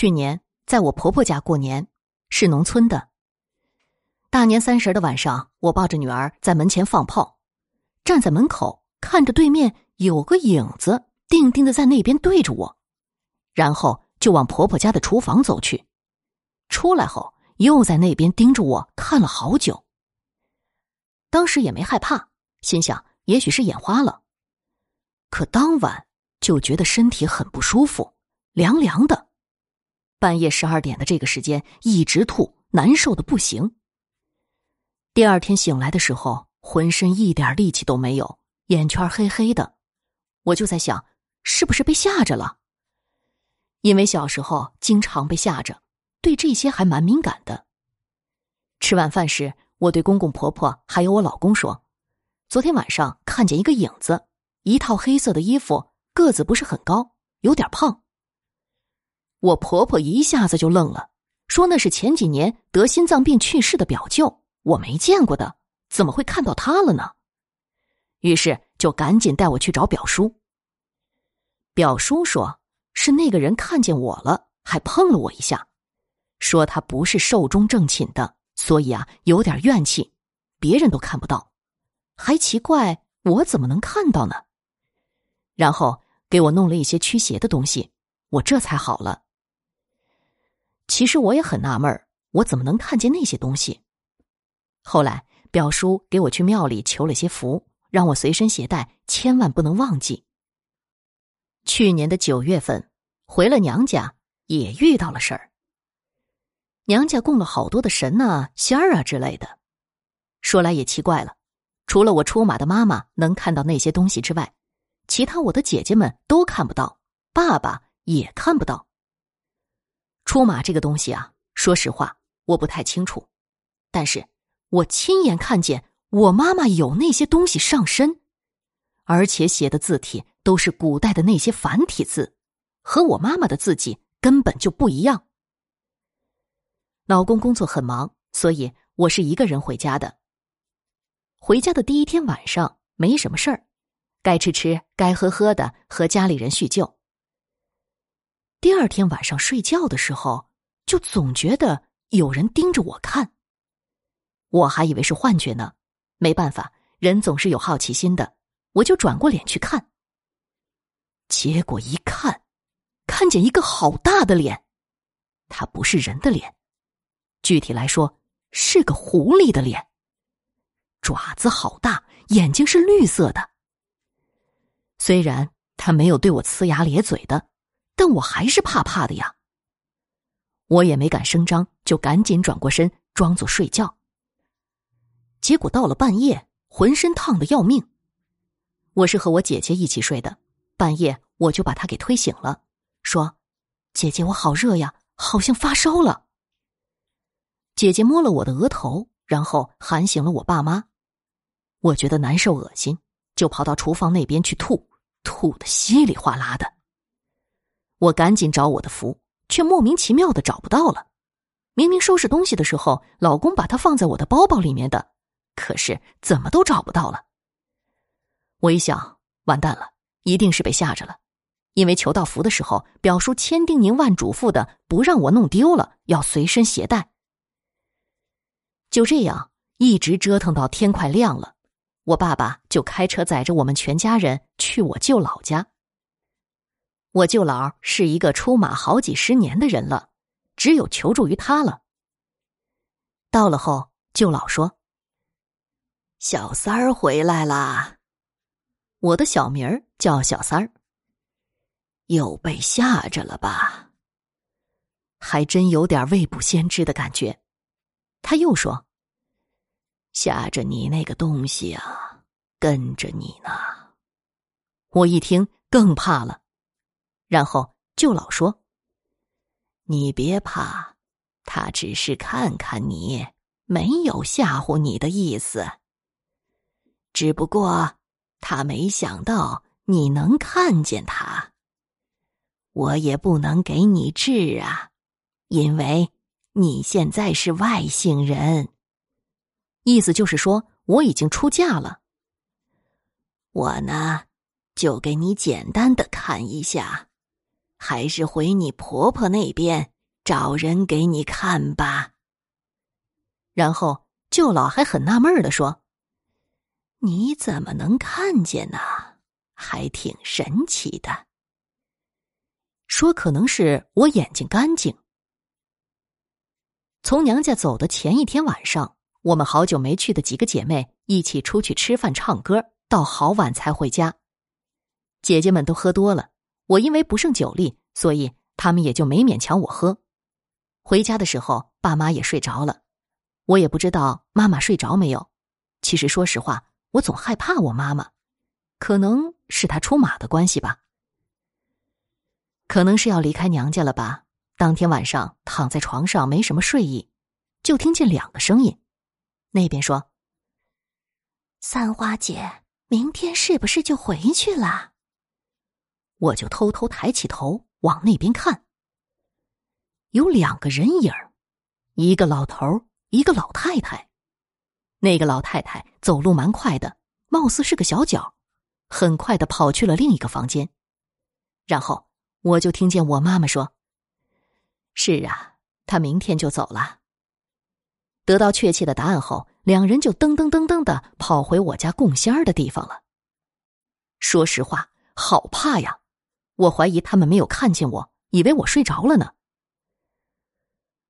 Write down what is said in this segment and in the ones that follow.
去年在我婆婆家过年，是农村的。大年三十的晚上，我抱着女儿在门前放炮，站在门口看着对面有个影子，定定的在那边对着我，然后就往婆婆家的厨房走去。出来后又在那边盯着我看了好久。当时也没害怕，心想也许是眼花了。可当晚就觉得身体很不舒服，凉凉的。半夜十二点的这个时间一直吐，难受的不行。第二天醒来的时候，浑身一点力气都没有，眼圈黑黑的。我就在想，是不是被吓着了？因为小时候经常被吓着，对这些还蛮敏感的。吃晚饭时，我对公公婆婆还有我老公说：“昨天晚上看见一个影子，一套黑色的衣服，个子不是很高，有点胖。”我婆婆一下子就愣了，说：“那是前几年得心脏病去世的表舅。”我没见过的，怎么会看到他了呢？于是就赶紧带我去找表叔。表叔说是那个人看见我了，还碰了我一下，说他不是寿终正寝的，所以啊有点怨气，别人都看不到，还奇怪我怎么能看到呢？然后给我弄了一些驱邪的东西，我这才好了。其实我也很纳闷我怎么能看见那些东西？后来，表叔给我去庙里求了些福，让我随身携带，千万不能忘记。去年的九月份，回了娘家，也遇到了事儿。娘家供了好多的神呐、仙儿啊之类的。说来也奇怪了，除了我出马的妈妈能看到那些东西之外，其他我的姐姐们都看不到，爸爸也看不到。出马这个东西啊，说实话，我不太清楚，但是。我亲眼看见我妈妈有那些东西上身，而且写的字体都是古代的那些繁体字，和我妈妈的字迹根本就不一样。老公工作很忙，所以我是一个人回家的。回家的第一天晚上没什么事儿，该吃吃，该喝喝的，和家里人叙旧。第二天晚上睡觉的时候，就总觉得有人盯着我看。我还以为是幻觉呢，没办法，人总是有好奇心的，我就转过脸去看。结果一看，看见一个好大的脸，它不是人的脸，具体来说是个狐狸的脸，爪子好大，眼睛是绿色的。虽然他没有对我呲牙咧嘴的，但我还是怕怕的呀。我也没敢声张，就赶紧转过身，装作睡觉。结果到了半夜，浑身烫的要命。我是和我姐姐一起睡的，半夜我就把她给推醒了，说：“姐姐，我好热呀，好像发烧了。”姐姐摸了我的额头，然后喊醒了我爸妈。我觉得难受恶心，就跑到厨房那边去吐，吐的稀里哗啦的。我赶紧找我的符，却莫名其妙的找不到了。明明收拾东西的时候，老公把它放在我的包包里面的。可是怎么都找不到了。我一想，完蛋了，一定是被吓着了。因为求到福的时候，表叔千叮咛万嘱咐的，不让我弄丢了，要随身携带。就这样，一直折腾到天快亮了，我爸爸就开车载着我们全家人去我舅姥家。我舅姥是一个出马好几十年的人了，只有求助于他了。到了后，舅姥说。小三儿回来啦！我的小名儿叫小三儿。又被吓着了吧？还真有点未卜先知的感觉。他又说：“吓着你那个东西啊，跟着你呢。”我一听更怕了。然后舅老说：“你别怕，他只是看看你，没有吓唬你的意思。”只不过，他没想到你能看见他。我也不能给你治啊，因为你现在是外姓人。意思就是说，我已经出嫁了。我呢，就给你简单的看一下，还是回你婆婆那边找人给你看吧。”然后舅老还很纳闷的说：“你怎么能看见呢？还挺神奇的。”说可能是我眼睛干净。从娘家走的前一天晚上，我们好久没去的几个姐妹一起出去吃饭唱歌，到好晚才回家。姐姐们都喝多了，我因为不胜酒力，所以他们也就没勉强我喝。回家的时候，爸妈也睡着了，我也不知道妈妈睡着没有。其实说实话，我总害怕我妈妈，可能是她出马的关系吧，可能是要离开娘家了吧。当天晚上躺在床上没什么睡意，就听见两个声音，那边说：“三花姐，明天是不是就回去了？”我就偷偷抬起头往那边看，有两个人影一个老头一个老太太。那个老太太走路蛮快的，貌似是个小脚，很快的跑去了另一个房间。然后我就听见我妈妈说。是啊，他明天就走了。得到确切的答案后，两人就噔噔噔噔的跑回我家供仙儿的地方了。说实话，好怕呀！我怀疑他们没有看见我，以为我睡着了呢。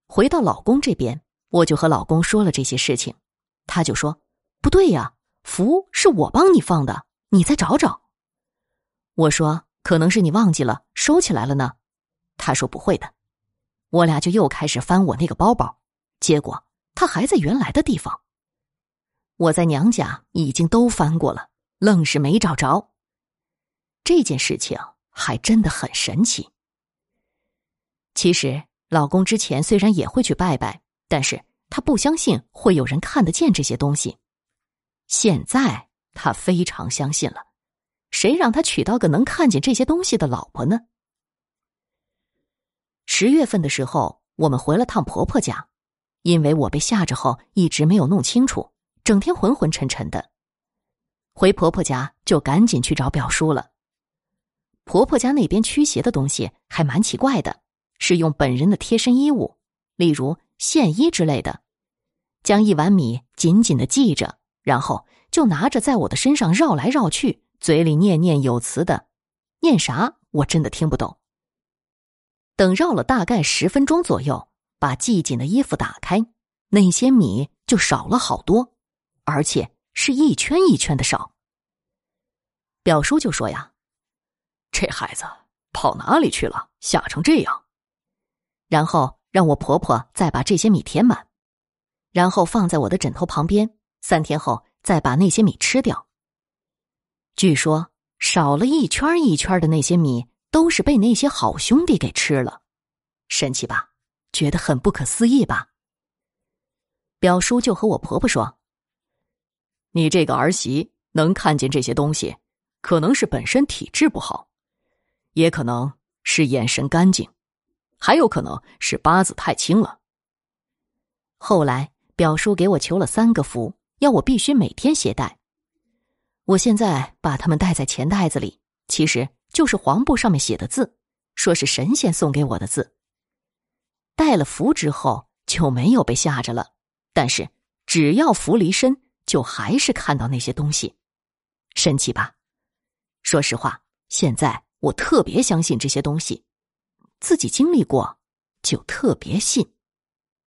回到老公这边，我就和老公说了这些事情，他就说：“不对呀，符是我帮你放的，你再找找。”我说：“可能是你忘记了，收起来了呢。”他说：“不会的。”我俩就又开始翻我那个包包，结果他还在原来的地方。我在娘家已经都翻过了，愣是没找着。这件事情还真的很神奇。其实老公之前虽然也会去拜拜，但是他不相信会有人看得见这些东西。现在他非常相信了，谁让他娶到个能看见这些东西的老婆呢？十月份的时候，我们回了趟婆婆家，因为我被吓着后一直没有弄清楚，整天昏昏沉沉的。回婆婆家就赶紧去找表叔了。婆婆家那边驱邪的东西还蛮奇怪的，是用本人的贴身衣物，例如线衣之类的，将一碗米紧紧的系着，然后就拿着在我的身上绕来绕去，嘴里念念有词的，念啥我真的听不懂。等绕了大概十分钟左右，把系紧的衣服打开，那些米就少了好多，而且是一圈一圈的少。表叔就说呀：“这孩子跑哪里去了？吓成这样。”然后让我婆婆再把这些米填满，然后放在我的枕头旁边，三天后再把那些米吃掉。据说少了一圈一圈的那些米。都是被那些好兄弟给吃了，神奇吧？觉得很不可思议吧？表叔就和我婆婆说：“你这个儿媳能看见这些东西，可能是本身体质不好，也可能是眼神干净，还有可能是八字太轻了。”后来表叔给我求了三个符，要我必须每天携带。我现在把它们带在钱袋子里，其实。就是黄布上面写的字，说是神仙送给我的字。带了符之后就没有被吓着了，但是只要符离身，就还是看到那些东西，神奇吧？说实话，现在我特别相信这些东西，自己经历过，就特别信。